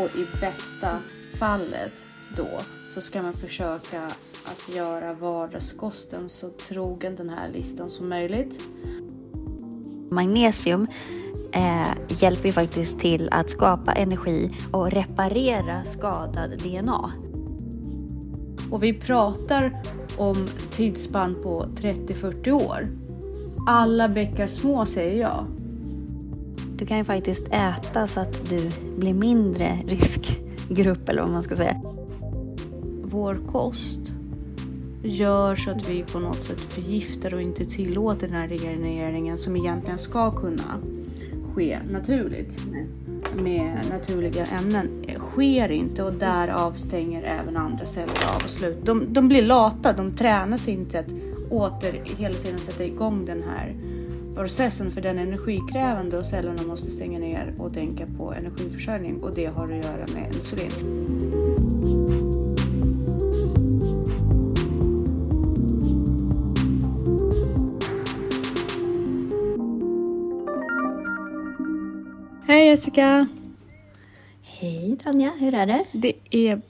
Och i bästa fallet då så ska man försöka att göra vardagskosten så trogen den här listan som möjligt. Magnesium eh, hjälper ju faktiskt till att skapa energi och reparera skadad DNA. Och vi pratar om tidsspann på 30-40 år. Alla bäckar små säger jag. Du kan ju faktiskt äta så att du blir mindre riskgrupp eller vad man ska säga. Vår kost gör så att vi på något sätt förgiftar och inte tillåter den här regenereringen som egentligen ska kunna ske naturligt med naturliga ämnen sker inte och därav stänger även andra celler av och slut. De, de blir lata, de tränas inte att åter hela tiden sätta igång den här processen för den är energikrävande och cellerna måste stänga ner och tänka på energiförsörjning och det har att göra med insulin. Hej Jessica! Hej Tanja, hur är det? Det är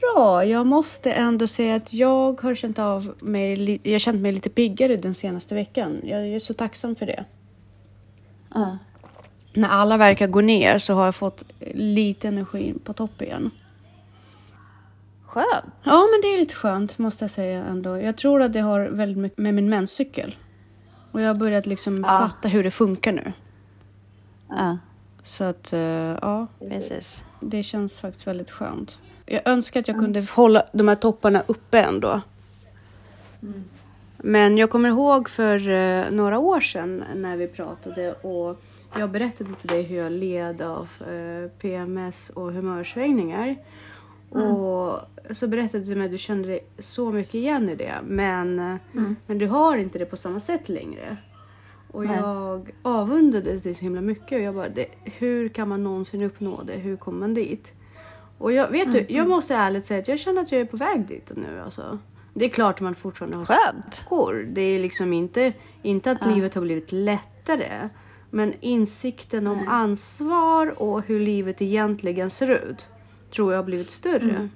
bra. Jag måste ändå säga att jag har känt av mig, jag har känt mig lite piggare den senaste veckan. Jag är så tacksam för det. Ja. När alla verkar gå ner så har jag fått lite energi på topp igen. Skönt. Ja, men det är lite skönt måste jag säga ändå. Jag tror att det har väldigt mycket med min menscykel. Och jag har börjat liksom Ja. fatta hur det funkar nu. Ja, Så att, eh, ja, precis. det känns faktiskt väldigt skönt. Jag önskar att jag kunde hålla de här topparna uppe ändå. Men jag kommer ihåg för eh, några år sedan när vi pratade och jag berättade till dig hur jag led av eh, PMS och humörsvängningar. Och så berättade du mig att du kände dig så mycket igen i det. Men, eh, men du har inte det på samma sätt längre. Och Nej. jag avundades det så himla mycket. Och jag bara, det, hur kan man någonsin uppnå det? Hur kommer man dit? Och jag vet du, jag måste ärligt säga att jag känner att jag är på väg dit nu. Alltså. Det är klart att man fortfarande har Skönt. Det är liksom inte, inte att livet har blivit lättare. Men insikten om ansvar och hur livet egentligen ser ut tror jag har blivit större.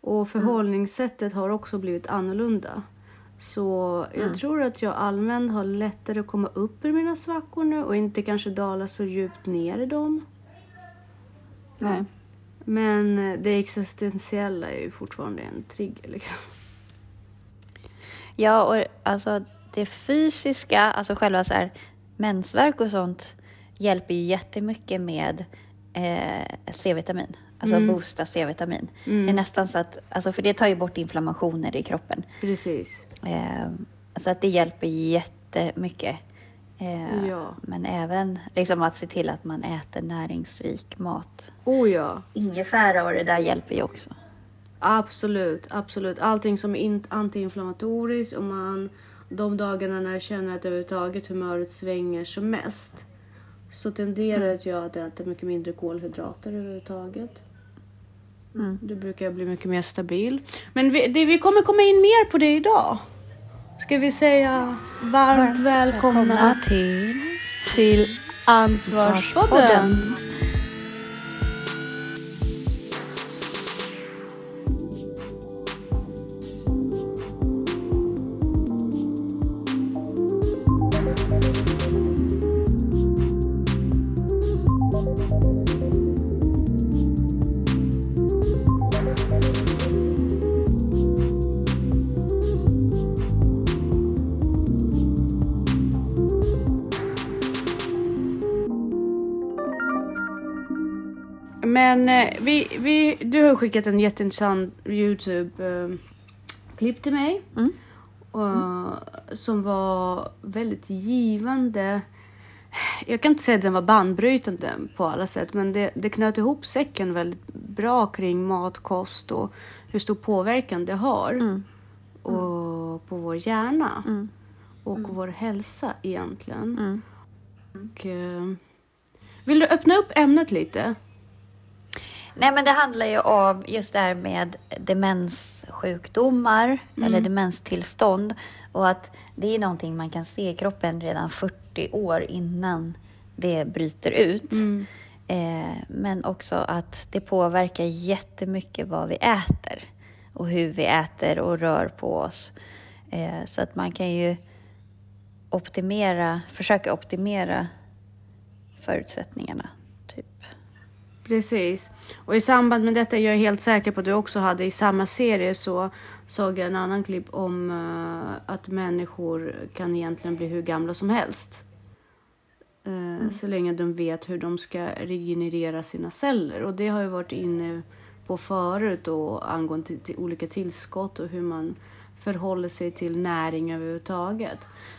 Och förhållningssättet har också blivit annorlunda. Så jag tror att jag allmänt har lättare att komma upp ur mina svackor nu och inte kanske dala så djupt ner i dem. Nej. Men det existentiella är ju fortfarande en trigger liksom. Ja, och alltså det fysiska, alltså själva så här mensvärk och sånt hjälper ju jättemycket med eh, C-vitamin. Alltså boosta C-vitamin. Det är nästan så att, alltså för det tar ju bort inflammationer i kroppen. Precis. Eh, så att det hjälper jättemycket. Eh, Ja. Men även liksom att se till att man äter näringsrik mat. Oh ja. Ingefära och det där hjälper ju också. Absolut, absolut. Allting som är in- antiinflammatoriskt och man de dagarna när jag känner att överhuvudtaget humöret svänger som mest så tenderar jag att äta mycket mindre kolhydrater överhuvudtaget. Mm. Då brukar jag bli mycket mer stabil. Men vi, det, vi kommer komma in mer på det idag. Ska vi säga varmt välkomna till till Ansvarspodden. Du har skickat en jätteintressant Youtube-klipp till mig. Mm. eh, som var väldigt givande. Jag kan inte säga att den var bandbrytande på alla sätt, men det, det knöt ihop säcken väldigt bra kring mat, kost och hur stor påverkan det har Mm. och på vår hjärna Mm. och vår hälsa egentligen. Mm. Och, eh, vill du öppna upp ämnet lite? Nej, men det handlar ju om just det här med demenssjukdomar eller demenstillstånd och att det är någonting man kan se i kroppen redan 40 år innan det bryter ut. Mm. Eh, men också att det påverkar jättemycket vad vi äter och hur vi äter och rör på oss. Eh, så att man kan ju optimera, försöka optimera förutsättningarna. Precis. Och i samband med detta, jag är helt säker på att du också hade i samma serie så såg jag en annan klipp om uh, att människor kan egentligen bli hur gamla som helst. Uh, mm. Så länge de vet hur de ska regenerera sina celler. Och det har jag varit inne på förut då angående till, till olika tillskott och hur man förhåller sig till näring överhuvudtaget.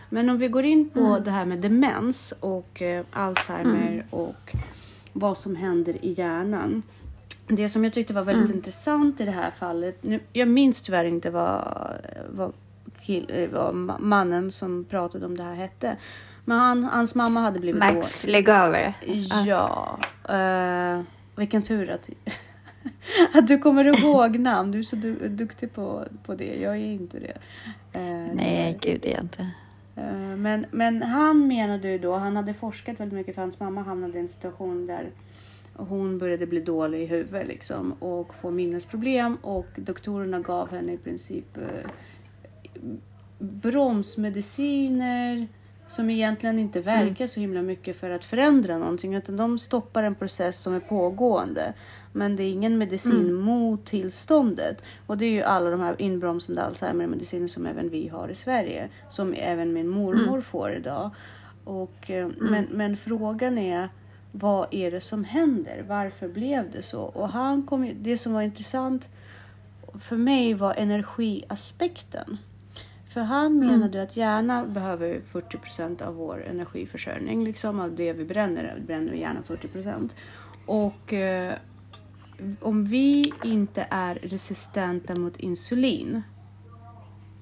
Men om vi går in på mm. det här med demens och eh, Alzheimer mm. och vad som händer i hjärnan. Det som jag tyckte var väldigt mm. intressant i det här fallet. Nu, jag minns tyvärr inte vad, vad, kill, vad, mannen som pratade om det här hette. Men han, hans mamma hade blivit Max Legave. Ja. Uh, vilken tur att, att du kommer ihåg namn. Du är så du, duktig på, på det. Jag är inte det. Uh, Nej, gud det är jag inte. Eh, men, men han menade ju då, han hade forskat väldigt mycket för hans mamma hamnade i en situation där hon började bli dålig i huvudet liksom och få minnesproblem och doktorerna gav henne i princip eh, bromsmediciner som egentligen inte verkar mm. så himla mycket för att förändra någonting utan de stoppar en process som är pågående. Men det är ingen medicin mm. mot tillståndet. Och det är ju alla de här inbromsande Alzheimer-mediciner som även vi har i Sverige. Som även min mormor mm. får idag. Och, eh, mm. men, men frågan är vad är det som händer? Varför blev det så? Och han kom, det som var intressant för mig var energiaspekten. För han mm. menade mm. att hjärnan behöver 40 procent av vår energiförsörjning. Liksom av det vi bränner, bränner vi gärna 40 procent. Och eh, om vi inte är resistenta mot insulin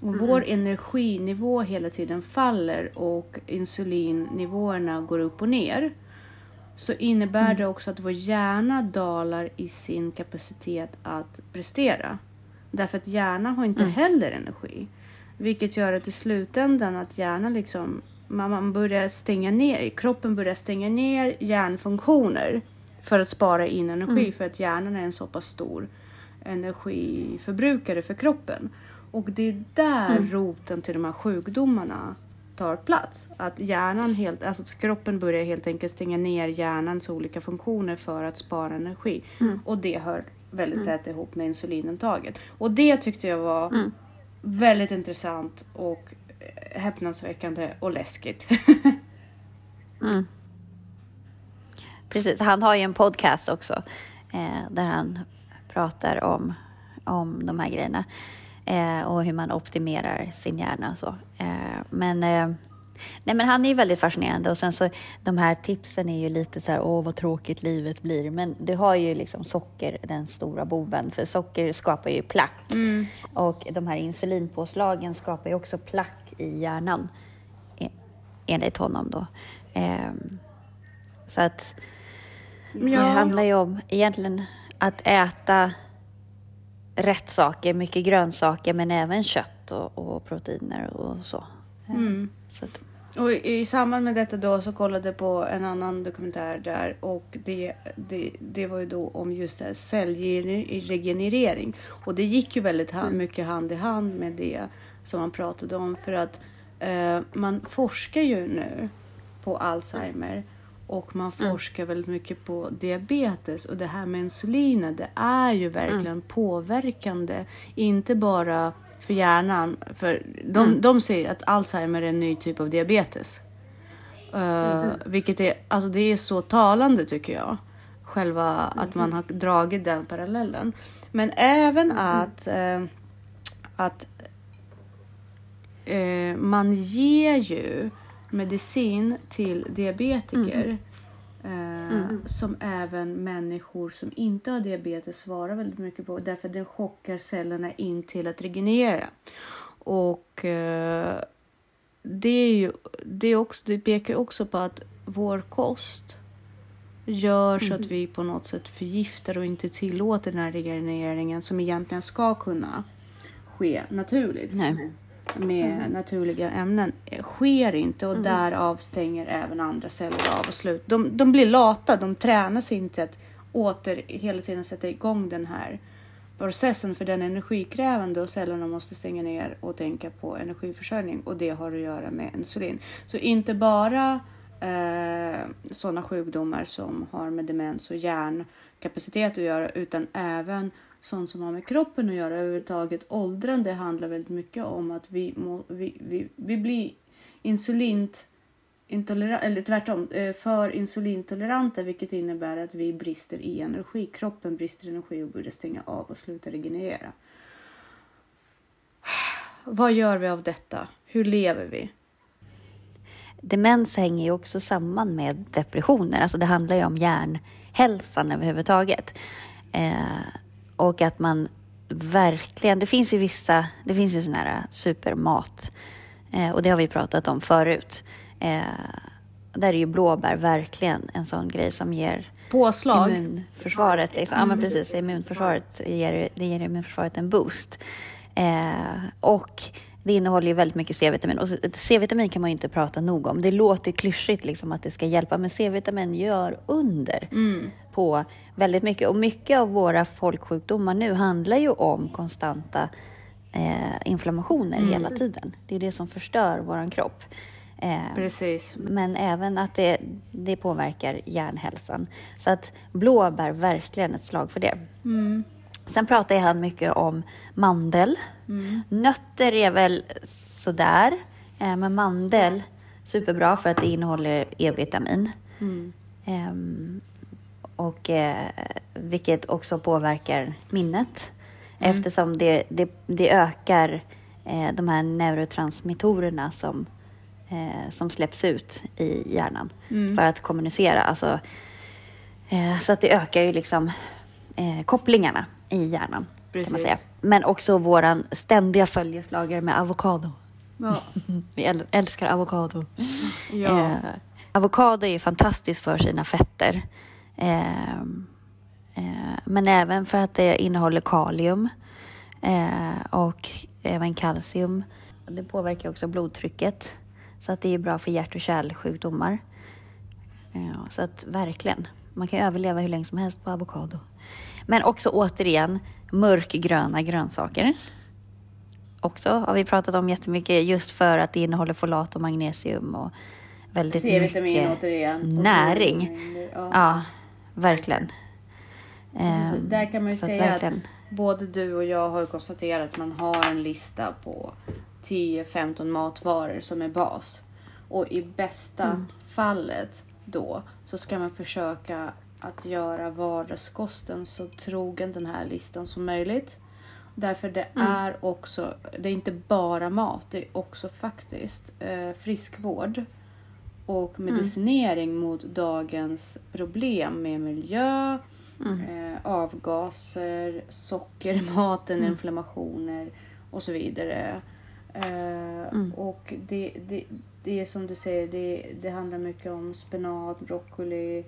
och mm. vår energinivå hela tiden faller och insulinnivåerna går upp och ner så innebär mm. det också att vår hjärna dalar i sin kapacitet att prestera. Därför att hjärnan har inte mm. heller energi. Vilket gör att i slutändan att hjärnan liksom, man börjar stänga ner, kroppen börjar stänga ner hjärnfunktioner för att spara in energi mm. för att hjärnan är en så pass stor energiförbrukare för kroppen. Och det är där mm. roten till de här sjukdomarna tar plats. Att hjärnan helt, alltså kroppen börjar helt enkelt stänga ner hjärnans olika funktioner för att spara energi. Mm. Och det hör väldigt mm. tätt ihop med insulinintaget. Och det tyckte jag var mm. väldigt intressant och häpnadsväckande och läskigt. mm. Precis, han har ju en podcast också eh, där han pratar om, om de här grejerna eh, och hur man optimerar sin hjärna och så. Eh, men, eh, nej, men han är ju väldigt fascinerande och sen så de här tipsen är ju lite så här, åh vad tråkigt livet blir. Men du har ju liksom socker, den stora boven, för socker skapar ju plack. Mm. Och de här insulinpåslagen skapar ju också plack i hjärnan, enligt honom då. Eh, så att. Det handlar ju om egentligen att äta rätt saker, mycket grönsaker men även kött och, och proteiner och så. Mm. så att, och i, samband med detta då så kollade jag på en annan dokumentär där och det, det, det var ju då om just cellregenerering. Och det gick ju väldigt hand, mycket hand i hand med det som man pratade om för att eh, man forskar ju nu på Alzheimer och man mm. forskar mm. väldigt mycket på diabetes och det här med insulinet det är ju verkligen mm. påverkande. Inte bara för hjärnan, för de, mm. de säger att Alzheimer är en ny typ av diabetes. Uh, vilket är, alltså det är så talande tycker jag. Själva att man har dragit den parallellen. Men även att, uh, att uh, man ger ju medicin till diabetiker. Mm. Mm. Som även människor som inte har diabetes svarar väldigt mycket på. Därför att den chockar cellerna in till att regenerera. Och eh, det, är ju, det, är också, det pekar också på att vår kost gör så mm. att vi på något sätt förgiftar och inte tillåter den här regenereringen som egentligen ska kunna ske naturligt. Nej. Med mm. naturliga ämnen sker inte och mm. därav stänger även andra celler av och slut. De, de blir lata, de tränas inte att åter hela tiden sätta igång den här processen för den är energikrävande och cellerna måste stänga ner och tänka på energiförsörjning och det har att göra med insulin. Så inte bara eh, sådana sjukdomar som har med demens och hjärnkapacitet att göra utan även sånt som har med kroppen att göra överhuvudtaget. Åldrande handlar väldigt mycket om att vi, må, vi, vi, vi blir insulint intolerant, eller tvärtom, eh, för insulintoleranta vilket innebär att vi brister i energi. Kroppen brister i energi och borde stänga av och sluta regenerera. Vad gör vi av detta? Hur lever vi? Demens hänger ju också samman med depressioner. Alltså det handlar ju om hjärnhälsan överhuvudtaget. Eh, och att man verkligen, det finns ju vissa, det finns ju sån här supermat eh, och det har vi pratat om förut. Eh, där är ju blåbär verkligen en sån grej som ger Påslag? Immunförsvaret. Liksom. Ja, men mm. precis. Immunförsvaret ger, det ger immunförsvaret en boost. Eh, och det innehåller ju väldigt mycket C-vitamin. Och C-vitamin kan man ju inte prata nog om. Det låter klyschigt liksom att det ska hjälpa, men C-vitamin gör under mm. på väldigt mycket. Och mycket av våra folksjukdomar nu handlar ju om konstanta eh, inflammationer mm. hela tiden. Det är det som förstör vår kropp. Eh, Precis. Men även att det, det påverkar hjärnhälsan. Så att blåbär, verkligen ett slag för det. Mm. Sen pratar han mycket om mandel. Mm. Nötter är väl sådär, eh, men mandel superbra för att det innehåller E-vitamin. Mm. Um, och, eh, vilket också påverkar minnet mm. eftersom det, det, det ökar eh, de här neurotransmittorerna som, som släpps ut i hjärnan mm. för att kommunicera. Alltså, så att det ökar ju liksom kopplingarna i hjärnan. Precis. Kan man säga. Men också våran ständiga följeslagare med avokado. Ja. Vi älskar avokado. Ja. Eh, avokado är fantastiskt för sina fetter. Eh, eh, men även för att det innehåller kalium eh, och även kalcium. Det påverkar också blodtrycket. Så att det är bra för hjärt och kärlsjukdomar. Så att verkligen, man kan överleva hur länge som helst på avokado. Men också återigen mörkgröna grönsaker. Också har vi pratat om jättemycket just för att det innehåller folat och magnesium och väldigt mycket återigen. näring. Ja. ja. verkligen. Um, Där kan man ju säga att, att både du och jag har konstaterat att man har en lista på 10-15 matvaror som är bas. Och i bästa mm. fallet då så ska man försöka att göra vardagskosten så trogen den här listan som möjligt. Därför det mm. är också, det är inte bara mat, det är också faktiskt eh, friskvård och mm. medicinering mm. mot dagens problem med miljö, mm. eh, avgaser, socker i maten, mm. inflammationer och så vidare. Eh, mm. och det, det, det är som du säger, det, det handlar mycket om spenat, broccoli,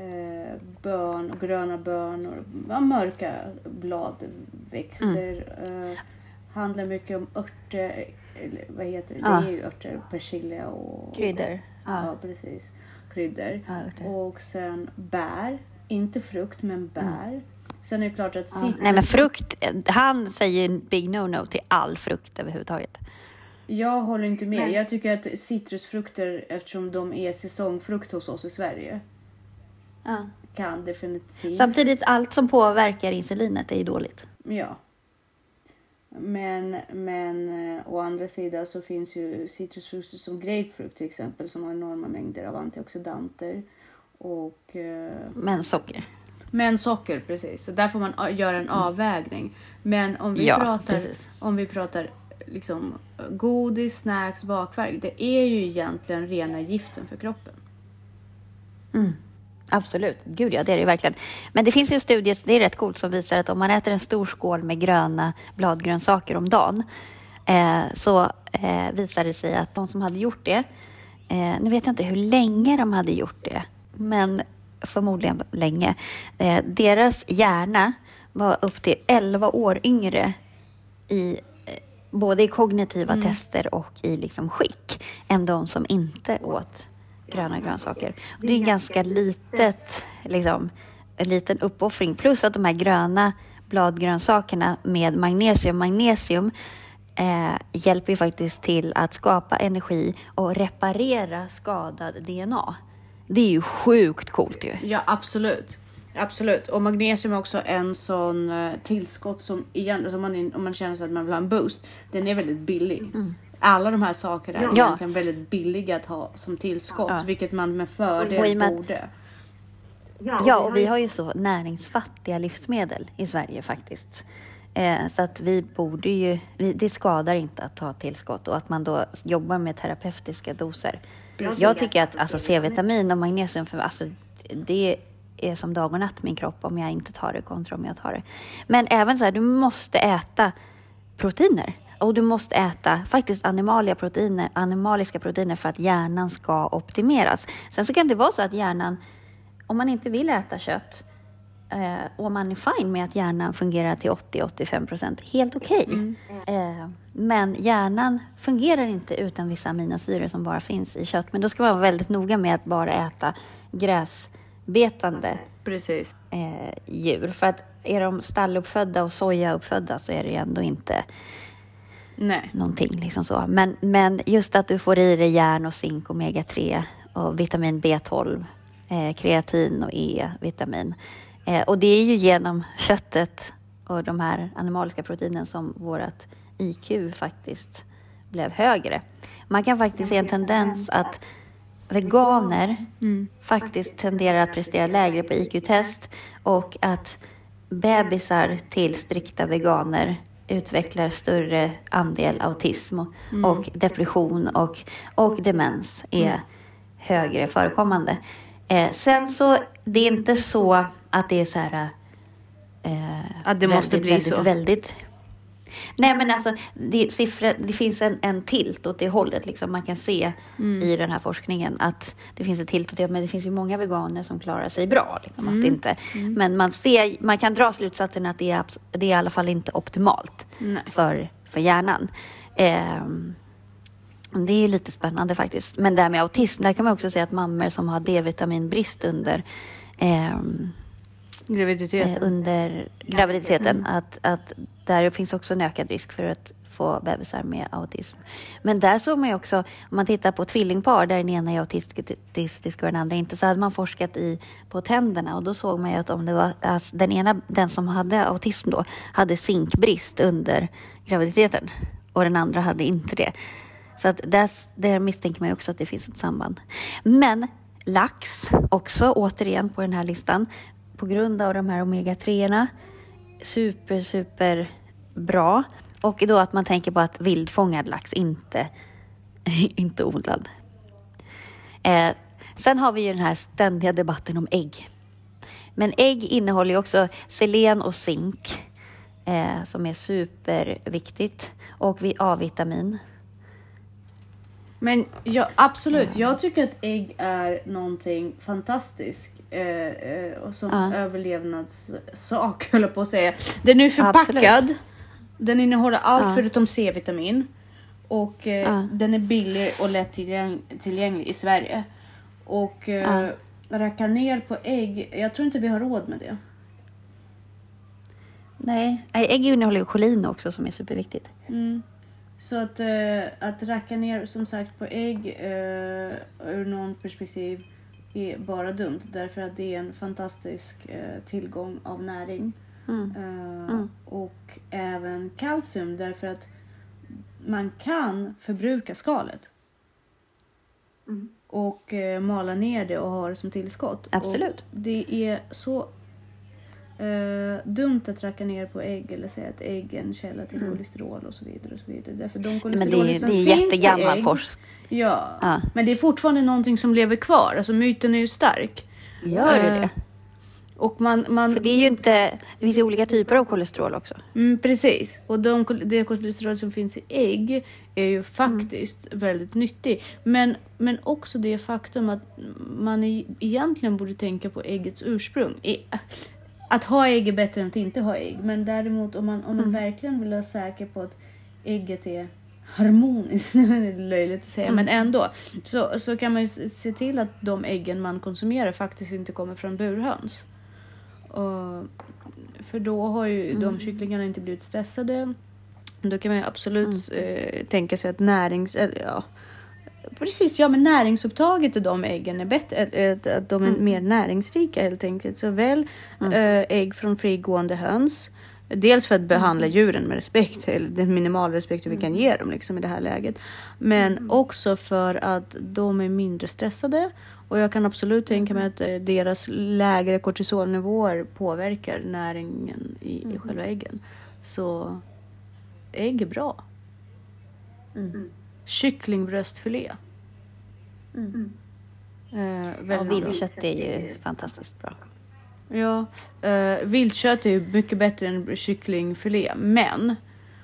eh, bön, gröna bönor, mörka bladväxter. Mm. Eh, handlar mycket om örter, eller vad heter det? Ja. Det är ju örter, persilja och... Kryddor. Ja, ja precis. Kryddor. Ja, och sen bär. Inte frukt, men mm. bär. Mm. Sen är det klart att... Ja. Nej, men frukt. Han säger big no-no till all frukt överhuvudtaget. Jag håller inte med. Nej. Jag tycker att citrusfrukter, eftersom de är säsongfrukt hos oss i Sverige, Ja. Kan definitivt. Samtidigt, allt som påverkar insulinet är ju dåligt. Ja. Men, men eh, å andra sidan så finns ju citrusfrukter som grapefrukt till exempel som har enorma mängder av antioxidanter. Och, eh, men socker. Men socker, precis. Så där får man göra en mm. avvägning. Men om vi ja, pratar, om vi pratar liksom godis, snacks, bakverk. Det är ju egentligen rena giften för kroppen. Mm. Absolut, gud ja det är det verkligen. Men det finns ju en studie, det är rätt coolt, som visar att om man äter en stor skål med gröna bladgrönsaker om dagen eh, så eh, visar det sig att de som hade gjort det, eh, nu vet jag inte hur länge de hade gjort det, men förmodligen länge, eh, deras hjärna var upp till 11 år yngre i, både i kognitiva tester och i liksom skick än de som inte åt gröna grönsaker. Det är ganska litet, liksom, en liten uppoffring. Plus att de här gröna bladgrönsakerna med magnesium, magnesium eh, hjälper ju faktiskt till att skapa energi och reparera skadad DNA. Det är ju sjukt coolt ju. Ja, absolut. Absolut. Och magnesium är också en sån uh, tillskott som igen, alltså man, om man känner sig att man vill ha en boost, den är väldigt billig. Mm. Alla de här sakerna är ja. egentligen väldigt billiga att ha som tillskott, ja. vilket man med fördel med, borde. Ja, och vi har ju så näringsfattiga livsmedel i Sverige faktiskt. Eh, så att vi borde ju, det skadar inte att ta tillskott och att man då jobbar med terapeutiska doser. Jag tycker att alltså, C-vitamin och magnesium, för, alltså, det är som dag och natt min kropp om jag inte tar det kontra om jag tar det. Men även så här, du måste äta proteiner. Och du måste äta faktiskt animalia proteiner, animaliska proteiner för att hjärnan ska optimeras. Sen så kan det vara så att hjärnan, om man inte vill äta kött, eh, och man är fine med att hjärnan fungerar till 80-85 procent, helt okej. Okay. Mm. Eh, men hjärnan fungerar inte utan vissa aminosyror som bara finns i kött. Men då ska man vara väldigt noga med att bara äta gräsbetande Precis. Eh, djur. För att är de stalluppfödda och sojauppfödda så är det ju ändå inte Nej. någonting. Liksom så. Men, men just att du får i dig järn och zink, omega-3 och vitamin B12, eh, kreatin och E-vitamin. Eh, och det är ju genom köttet och de här animaliska proteinen som vårt IQ faktiskt blev högre. Man kan faktiskt se en tendens att veganer mm. faktiskt tenderar att prestera lägre på IQ-test och att bebisar till strikta veganer utvecklar större andel autism mm. och depression och, och demens är mm. högre förekommande. Eh, sen så, det är inte så att det är så här... Eh, att det måste väldigt, bli väldigt, så? Väldigt, Nej men alltså det, siffror, det finns en, en tilt åt det hållet. Liksom. Man kan se mm. i den här forskningen att det finns en tilt åt det. Men det finns ju många veganer som klarar sig bra. Liksom, mm. att inte, mm. Men man, ser, man kan dra slutsatsen att det är, det är i alla fall inte optimalt för, för hjärnan. Eh, det är lite spännande faktiskt. Men det här med autism, där kan man också säga att mammor som har D-vitaminbrist under eh, graviditeten, eh, under graviditeten mm. att, att där finns också en ökad risk för att få bebisar med autism. Men där såg man ju också, om man tittar på tvillingpar där den ena är autistisk och den andra inte, så hade man forskat i, på tänderna och då såg man ju att om det var alltså den ena, den som hade autism då, hade zinkbrist under graviditeten och den andra hade inte det. Så att där, där misstänker man ju också att det finns ett samband. Men lax, också återigen på den här listan, på grund av de här omega-3 super, super bra. Och då att man tänker på att vildfångad lax, inte, inte odlad. Eh, sen har vi ju den här ständiga debatten om ägg. Men ägg innehåller ju också selen och zink eh, som är superviktigt och A-vitamin. Men ja, absolut, jag tycker att ägg är någonting fantastiskt eh, eh, och som ja. överlevnadssak, höll jag på att säga. Den är förpackad. Absolut. Den innehåller allt ja. förutom C-vitamin. Och eh, den är billig och lätt tillgänglig i Sverige. Och eh, racka ner på ägg, jag tror inte vi har råd med det. Nej, ägg innehåller ju kolin också som är superviktigt. Mm. Så att, eh, att racka ner som sagt på ägg eh, ur någon perspektiv är bara dumt därför att det är en fantastisk eh, tillgång av näring. Mm. Eh, mm. Och även kalcium därför att man kan förbruka skalet. Mm. Och eh, mala ner det och ha det som tillskott. Absolut. Och det är så Uh, dumt att racka ner på ägg eller säga att ägg är en källa till mm. kolesterol och så vidare. Och så vidare. Därför de men det är, det är jättegammal forskning. Ja, ah. men det är fortfarande någonting som lever kvar. Alltså myten är ju stark. Gör uh, det? Och man, man... För det är ju inte... Det finns ju olika typer av kolesterol också. Mm, precis. Och de, det kolesterol som finns i ägg är ju faktiskt mm. väldigt nyttig. Men, men också det faktum att man egentligen borde tänka på äggets ursprung. I, att ha ägg är bättre än att inte ha ägg. Men däremot om man, om man mm. verkligen vill vara säker på att ägget är harmoniskt, det är löjligt att säga, Mm. men ändå. Så, så kan man ju se till att de äggen man konsumerar faktiskt inte kommer från burhöns. Och, för då har ju Mm. de kycklingarna inte blivit stressade. Då kan man ju absolut Mm. eh, tänka sig att närings... Eller, ja, precis, ja men näringsupptaget i de äggen är bättre. Att, de är Mm. mer näringsrika helt enkelt. Så väl eh, ägg från frigående höns. Dels för att behandla Mm. djuren med respekt, eller den minimala respekt vi kan ge dem liksom, i det här läget. Men Mm. också för att de är mindre stressade. Och jag kan absolut tänka mig att eh, deras lägre kortisolnivåer påverkar näringen i, Mm. i själva äggen. Så ägg är bra. Mm. Kycklingbröstfilé. Mm. Eh, Ja, bra. viltkött är ju fantastiskt bra. Ja, eh, viltkött är ju mycket bättre än kycklingfilé. Men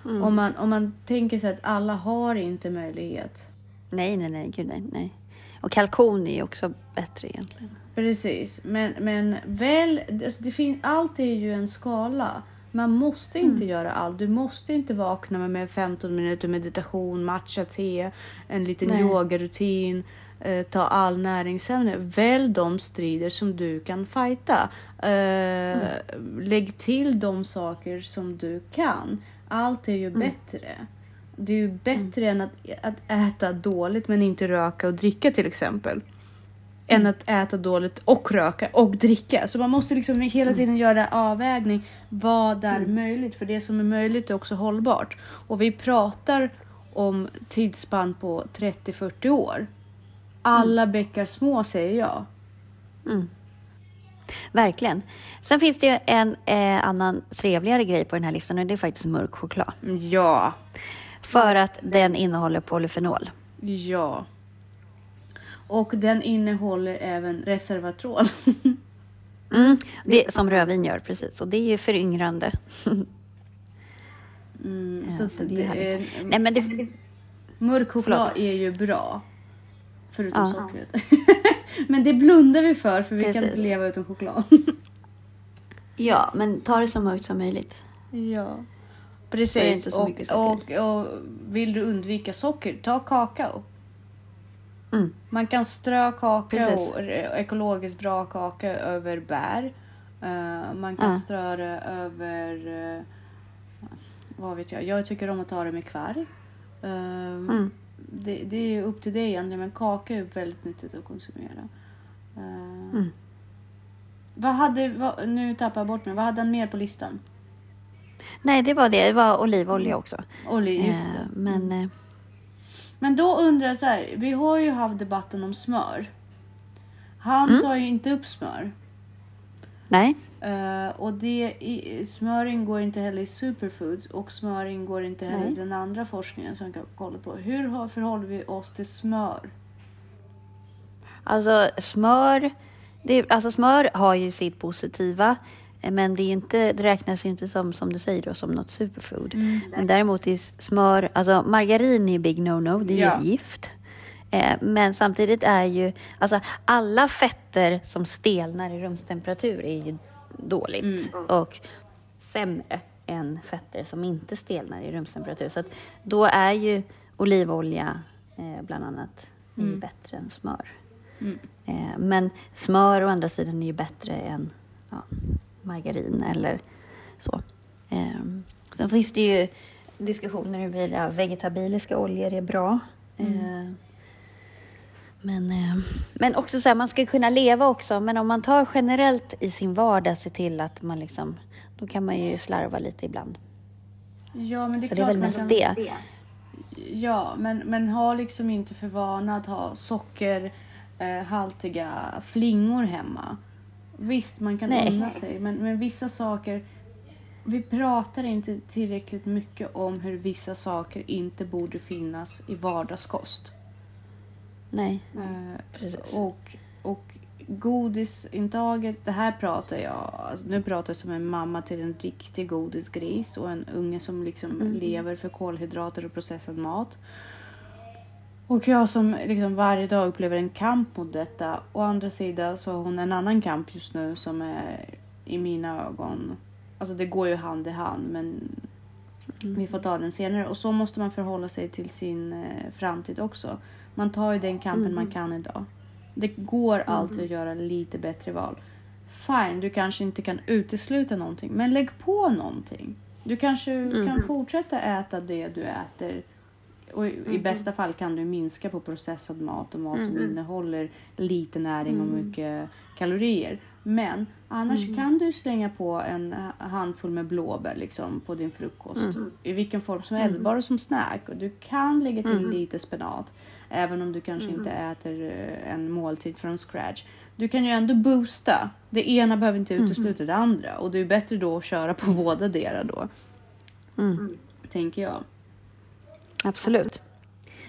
Mm. om, man, om man tänker sig att alla har inte möjlighet. Nej, nej, nej, gud nej, nej. Och kalkon är ju också bättre egentligen. Precis, men, men väl, alltså det fin, allt är ju en skala. Man måste inte Mm. göra allt. Du måste inte vakna med- med 15 minuter meditation, matcha te, en liten Nej. yogarutin, eh, ta all näringsämne. Välj de strider som du kan fighta. Eh, Mm. Lägg till de saker som du kan. Allt är ju Mm. bättre. Det är ju bättre än att, att äta dåligt men inte röka och dricka till exempel än att äta dåligt och röka och dricka. Så man måste liksom hela tiden göra avvägning. Vad är möjligt? För det som är möjligt är också hållbart. Och vi pratar om tidsspann på 30-40 år. Alla bäckar små säger jag. Mm. Verkligen. Sen finns det ju en eh, annan trevligare grej på den här listan och det är faktiskt mörk choklad. Ja, För att den innehåller polyfenol. ja. Och den innehåller även resveratrol. Mm, det som rödvin gör precis och det är ju föryngrande. Mm, Ja, så så att det är det härligt. är, Nej men det, mörk choklad är ju bra. Förutom Ja. sockret. Men det blundar vi för för vi kan Precis. inte leva utan choklad. ja, men ta det så mörkt som möjligt. Ja, precis. Och, och, och vill du undvika socker, ta kakao. Mm. Man kan strö Precis. re- ekologiskt bra kakao över bär. Eh, man kan Ja. strö det över, eh, vad vet jag, jag tycker om att ta det med kvarg. Eh, Mm. det, det är ju upp till dig egentligen, men kakao är väldigt nyttigt att konsumera. Mm. Vad hade, vad, nu tappar jag bort mig, vad hade han mer på listan? Nej, det var det. Det var olivolja också. Olja, just det. men eh, Men då undrar jag så här, vi har ju haft debatten om smör. Han Mm. tar ju inte upp smör. nej, Eh, och det, i, smör ingår inte heller i superfoods och smör ingår inte heller i Nej. den andra forskningen som jag kan kolla på. Hur förhåller vi oss till smör? alltså smör. Det, alltså smör har ju sitt positiva. Men det, är ju inte, det räknas ju inte som, som du säger då, som något superfood. Men däremot är smör, alltså margarin är big no-no, det är Ja. ett gift. Eh, men samtidigt är ju, alltså alla fetter som stelnar i rumstemperatur är ju dåligt. Och sämre än fetter som inte stelnar i rumstemperatur. Så att då är ju olivolja eh, bland annat ju bättre än smör. Eh, men smör å andra sidan är ju bättre än ja, margarin eller så. Eh, sen finns det ju diskussioner huruvida vegetabiliska oljor är bra. Eh, men, eh, men också så här, man ska kunna leva också. Men om man tar generellt i sin vardag, se till att man liksom, då kan man ju slarva lite ibland. Ja, men det är Så det är klart väl mest kan- det. Ja, men, men ha liksom inte för vana att ha sockerhaltiga eh, flingor hemma. Visst, man kan Nej. unna sig, men, men vissa saker... Vi pratar inte tillräckligt mycket om hur vissa saker inte borde finnas i vardagskost. Nej, Eh, precis. och, och godisintaget, det här pratar jag, alltså nu pratar jag som en mamma till en riktig godisgris och en unge som liksom lever för kolhydrater och processad mat. Och jag som liksom varje dag upplever en kamp mot detta. Å andra sidan så har hon en annan kamp just nu som är i mina ögon, alltså det går ju hand i hand men Vi får ta den senare. Och så måste man förhålla sig till sin eh, framtid också. Man tar ju den kampen man kan idag. Det går alltid att göra lite bättre val. Fine, du kanske inte kan utesluta någonting, men lägg på någonting. Du kanske kan fortsätta äta det du äter. Och i, i bästa fall kan du minska på processad mat och mat som innehåller lite näring och mycket kalorier. Men annars kan du slänga på en handfull med blåbär liksom, på din frukost. I vilken form som helst, bara som snack. Och du kan lägga till lite spenat. Även om du kanske inte äter eh, en måltid från scratch. Du kan ju ändå boosta. Det ena behöver inte utesluta det andra. Och det är bättre då att köra på båda delar då. Tänker jag. Absolut.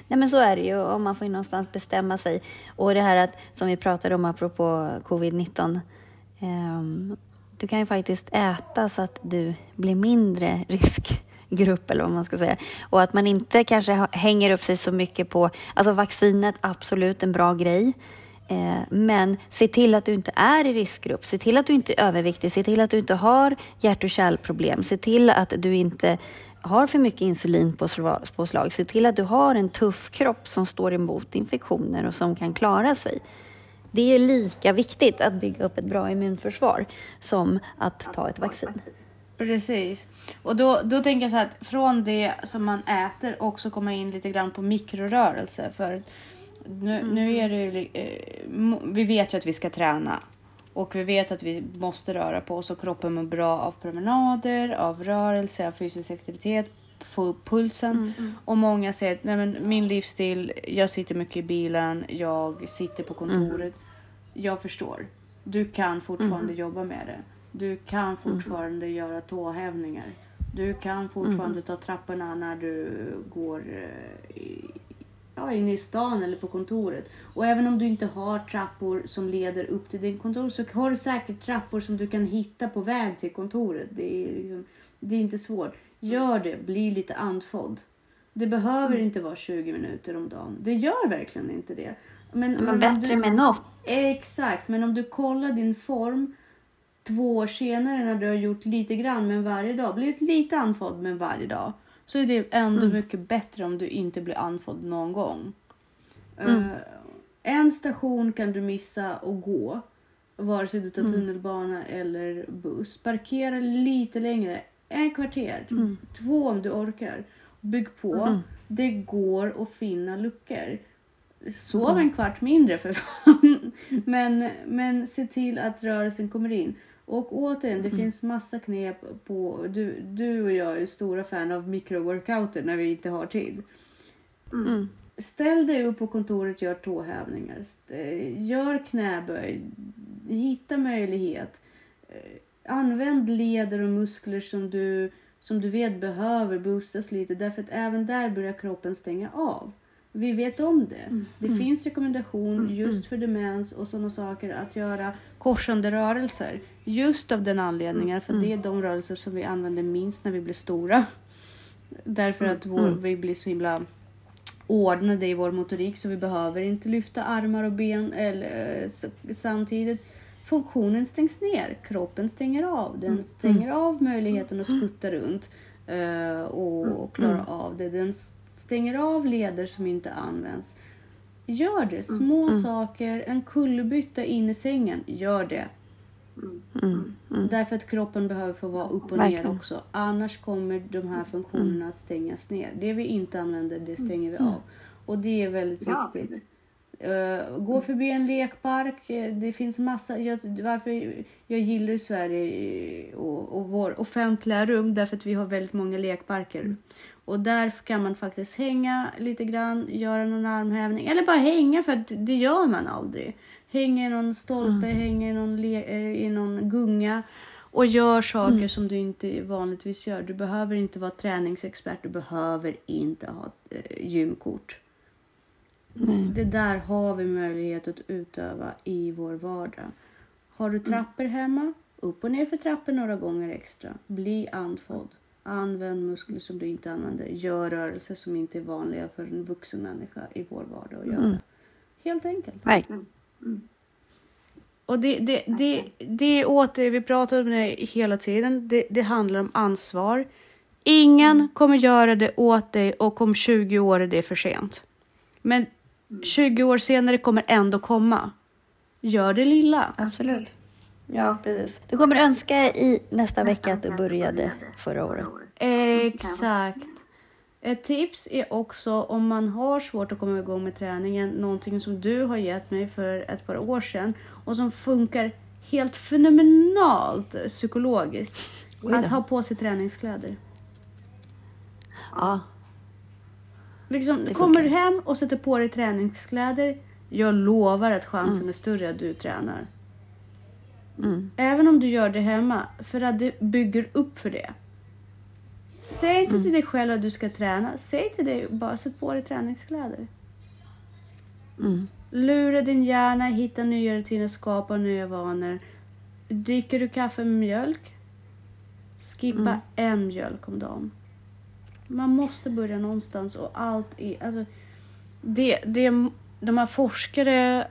Nej men så är det ju och man får ju någonstans bestämma sig. Och det här att, som vi pratade om apropå covid-19. ehm, du kan ju faktiskt äta så att du blir mindre riskgrupp eller vad man ska säga. Och att man inte kanske hänger upp sig så mycket på, alltså vaccinet absolut en bra grej. Eh, men se till att du inte är i riskgrupp, se till att du inte är överviktig, se till att du inte har hjärt och kärlproblem, se till att du inte har för mycket insulinpåslag, se till att du har en tuff kropp som står emot infektioner och som kan klara sig. Det är lika viktigt att bygga upp ett bra immunförsvar som att ta ett vaccin. Precis. Och då, då tänker jag så här att från det som man äter också komma in lite grann på mikrorörelse. För nu, nu är det ju, eh, vi vet ju att vi ska träna. Och vi vet att vi måste röra på oss och kroppen mår bra av promenader, av rörelse, av fysisk aktivitet, få upp pulsen. Och många säger att Nej, men min livsstil, jag sitter mycket i bilen, jag sitter på kontoret. Jag förstår. Du kan fortfarande jobba med det. Du kan fortfarande göra tåhävningar. Du kan fortfarande ta trapporna när du går eh, ja, inne i stan eller på kontoret. Och även om du inte har trappor som leder upp till din kontor så har du säkert trappor som du kan hitta på väg till kontoret. Det är, liksom, det är inte svårt. Gör det, bli lite andfådd. Det behöver inte vara 20 minuter om dagen. Det gör verkligen inte det. Men, Men om bättre du, med något. Exakt, men om du kollar din form två år senare när du har gjort lite grann men varje dag, blivit lite andfådd men varje dag. Så är det ändå mycket bättre om du inte blir andfådd någon gång. Eh, en station kan du missa och gå. Vare sig du tar tunnelbana eller buss. Parkera lite längre. En kvarter. Två om du orkar. Bygg på. Det går att finna luckor. Sov en kvart mindre för fan. Men, men se till att rörelsen kommer in. Och återigen, det finns massa knep på... Du, du och jag är stora fan av mikroworkouter när vi inte har tid. Mm. Ställ dig upp på kontoret, gör tåhävningar. St- Gör knäböj. Hitta möjlighet. Eh, Använd leder och muskler som du, som du vet behöver boostas lite. Därför att även där börjar kroppen stänga av. Vi vet om det. Det finns rekommendation just för demens och sådana saker att göra korsande rörelser. Just av den anledningen, för det är de rörelser som vi använder minst när vi blir stora. Därför att vår, vi blir så himla ordnade i vår motorik så vi behöver inte lyfta armar och ben eller, samtidigt. Funktionen stängs ner, kroppen stänger av. Den stänger av möjligheten att skutta runt eh, och, och klara av det. Den stänger av leder som inte används. Gör det, små saker, en kullerbytta in i sängen, gör det. Därför att kroppen behöver få vara upp och ner Verkligen. också. Annars kommer de här funktionerna att stängas ner. Det vi inte använder, det stänger vi av. Och det är väldigt Ja. viktigt. Uh, gå förbi en lekpark. eh, Det finns massa. Jag, varför jag gillar ju Sverige och, och vår offentliga rum därför att vi har väldigt många lekparker. Och där kan man faktiskt hänga lite grann, göra någon armhävning eller bara hänga för det gör man aldrig. Hänga i någon stolpe, hänga i någon, eh, i någon gunga och gör saker som du inte vanligtvis gör. Du behöver inte vara träningsexpert, du behöver inte ha ett eh, gymkort. Det där har vi möjlighet att utöva i vår vardag. Har du trappor hemma? Upp och ner för trappor några gånger extra. Bli andfådd. Använd muskler som du inte använder. Gör rörelser som inte är vanliga för en vuxen människa i vår vardag att göra. Helt enkelt. Verkligen. Och det, det, det, det är åter, vi pratar om det hela tiden. Det, det handlar om ansvar. Ingen kommer göra det åt dig och om 20 år är det för sent. Men 20 år senare kommer ändå komma. Gör det lilla. Absolut. Ja, precis. Du kommer önska i nästa vecka att du började förra året. Exakt. Ett tips är också om man har svårt att komma igång med träningen, någonting som du har gett mig för ett par år sedan och som funkar helt fenomenalt psykologiskt. Att ha på sig träningskläder. Ja, Liksom, kommer du hem och sätter på dig träningskläder, jag lovar att chansen är större att du tränar. Mm. Även om du gör det hemma, för att det bygger upp för det. Säg inte till dig själv att du ska träna. Säg till dig bara sätt på dig träningskläder. Mm. Lura din hjärna, hitta nya rutiner, skapa nya vanor. Dricker du kaffe med mjölk? Skippa Mm. en mjölk om dagen. Man måste börja någonstans och allt är... Alltså, det, det, de här forskare...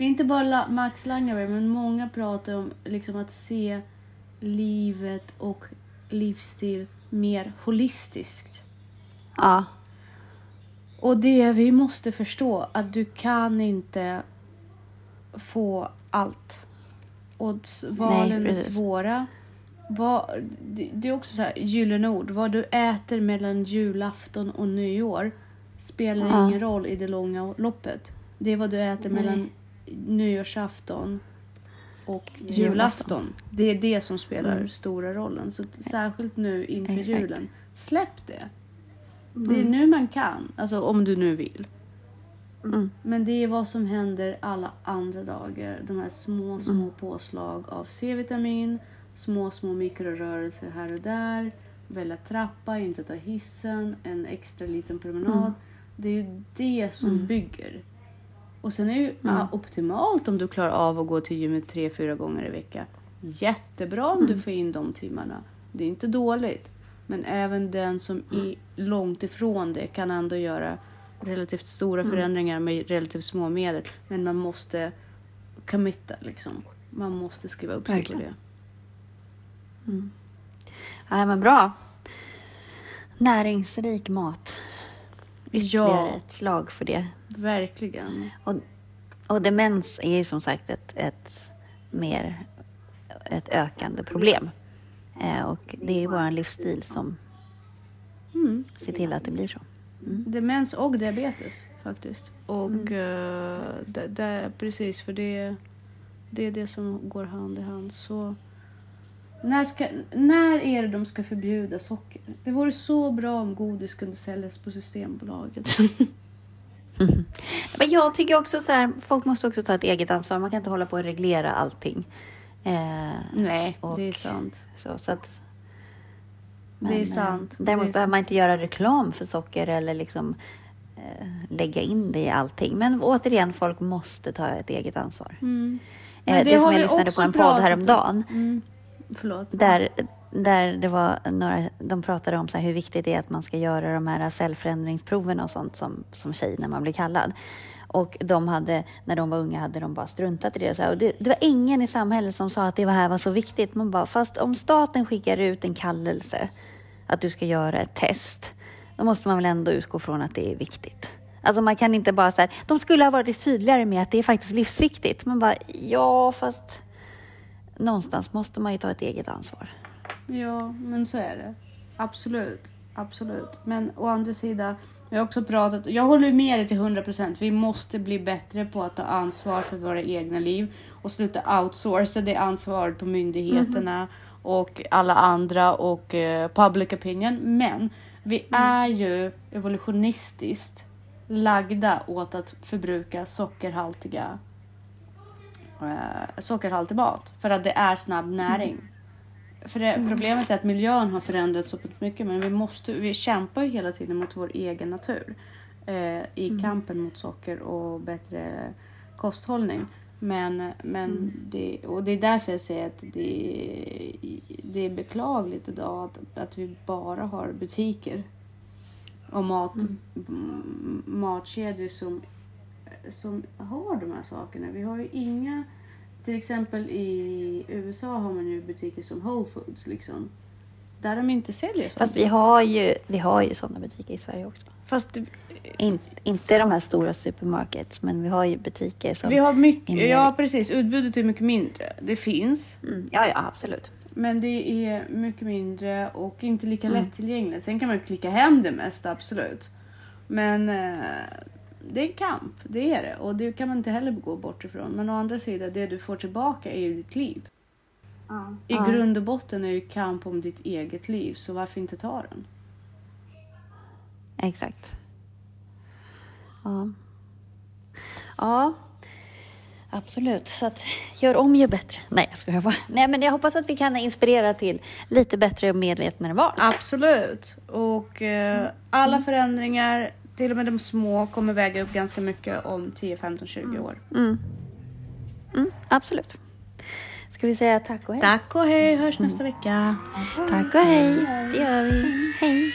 Är inte bara Max Langerberg, men många pratar om liksom att se livet och livsstil mer holistiskt. ja, Och det vi måste förstå att du kan inte få allt. Och valen är precis. svåra. Vad, det, det är också så här gyllene ord. Vad du äter mellan julafton och nyår spelar Ja. ingen roll i det långa loppet. Det är vad du äter Nej. mellan nyårsafton och Julafton. Det är det som spelar Mm. stora rollen. Så särskilt nu inför Exakt. julen. Släpp det. Det är Mm. nu man kan, alltså om du nu vill. mm. Men det är vad som händer alla andra dagar. De här små, små Mm. påslag av C-vitamin, små, små mikrorörelser här och där. Välja trappa, inte ta hissen, en extra liten promenad. Mm. Det är ju det som Mm. bygger. Och sen är det ju Mm. optimalt om du klarar av att gå till gymmet tre, fyra gånger i veckan. Jättebra om du Mm. får in de timmarna. Det är inte dåligt. Men även den som är långt ifrån det kan ändå göra relativt stora Mm. förändringar med relativt små medel. Men man måste committa liksom. Man måste skriva upp sig på det. ja men bra. Näringsrik mat. Ytterligare Ja, ett slag för det. verkligen. Och, och demens är ju som sagt ett, ett mer ett ökande problem. Eh, och det är vår livsstil som Mm. ser till att det blir så. Mm. Demens och diabetes faktiskt. Och eh, det, det, precis för det, det är det som går hand i hand. Så när, ska, när är det de ska förbjuda socker? Det vore så bra om godis kunde säljas på Systembolaget. Men jag tycker också så här, folk måste också ta ett eget ansvar. Man kan inte hålla på och reglera allting. Eh, Nej, Och- det är sant. så, så att, Det är sant. Eh, däremot Det är behöver sant. man inte göra reklam för socker eller liksom eh, lägga in det i allting. Men återigen, folk måste ta ett eget ansvar. Mm. Eh, Men det, som har jag lyssnade på en podd om. häromdagen. Mm. Förlåt. Där, där det var några, de pratade om så här hur viktigt det är att man ska göra de här cellförändringsproven och sånt som, som tjej när man blir kallad. Och de hade, när de var unga hade de bara struntat i det. Och så här. Och det, det var ingen i samhället som sa att det här var så viktigt. Man bara, fast om staten skickar ut en kallelse att du ska göra ett test, då måste man väl ändå utgå från att det är viktigt. Alltså man kan inte bara så här, de skulle ha varit tydligare med att det är faktiskt livsviktigt. Man bara, ja fast någonstans måste man ju ta ett eget ansvar. Ja, men så är det. Absolut. Absolut. Men å andra sidan, vi har också pratat, jag håller med dig till 100%. Vi måste bli bättre på att ta ansvar för våra egna liv och sluta outsourca det ansvaret på myndigheterna och alla andra och eh, public opinion. Men vi är ju evolutionistiskt lagda åt att förbruka sockerhaltiga eh, sockerhaltig mat för att det är snabb näring. För det, problemet är att miljön har förändrats så mycket men vi, måste, vi kämpar ju hela tiden mot vår egen natur eh, i kampen mot socker och bättre kosthållning. Men, men det, och det är därför jag säger att det, det är beklagligt idag att, att vi bara har butiker och mat, m- matkedjor som, som har de här sakerna. Vi har ju inga till exempel i USA har man ju butiker som Whole Foods liksom. där de inte säljer sånt. Fast vi har ju, vi har ju sådana butiker i Sverige också. Fast In, inte de här stora supermarkets, men vi har ju butiker som... vi har mycket, ja precis, utbudet är mycket mindre. Det finns, Mm, ja, ja, absolut. men det är mycket mindre och inte lika Mm. lättillgängligt. Sen kan man ju klicka hem det mesta, absolut. Men eh, det är en kamp, det är det. Och det kan man inte heller gå bort ifrån. Men å andra sidan, det du får tillbaka är ju ditt liv. I Ja. grund och botten är ju kamp om ditt eget liv, så varför inte ta den? Exakt. Ja. Ja, absolut. Så att gör om, gör bättre. Nej, jag skojar bara. Nej, men jag hoppas att vi kan inspirera till lite bättre och medvetnare val. Absolut. Och eh, alla förändringar, till och med de små, kommer väga upp ganska mycket om 10, 15, 20 år. Mm. Mm, absolut. Ska vi säga tack och hej? Tack och hej, hörs nästa vecka. Tack och hej. Det gör vi. Hej.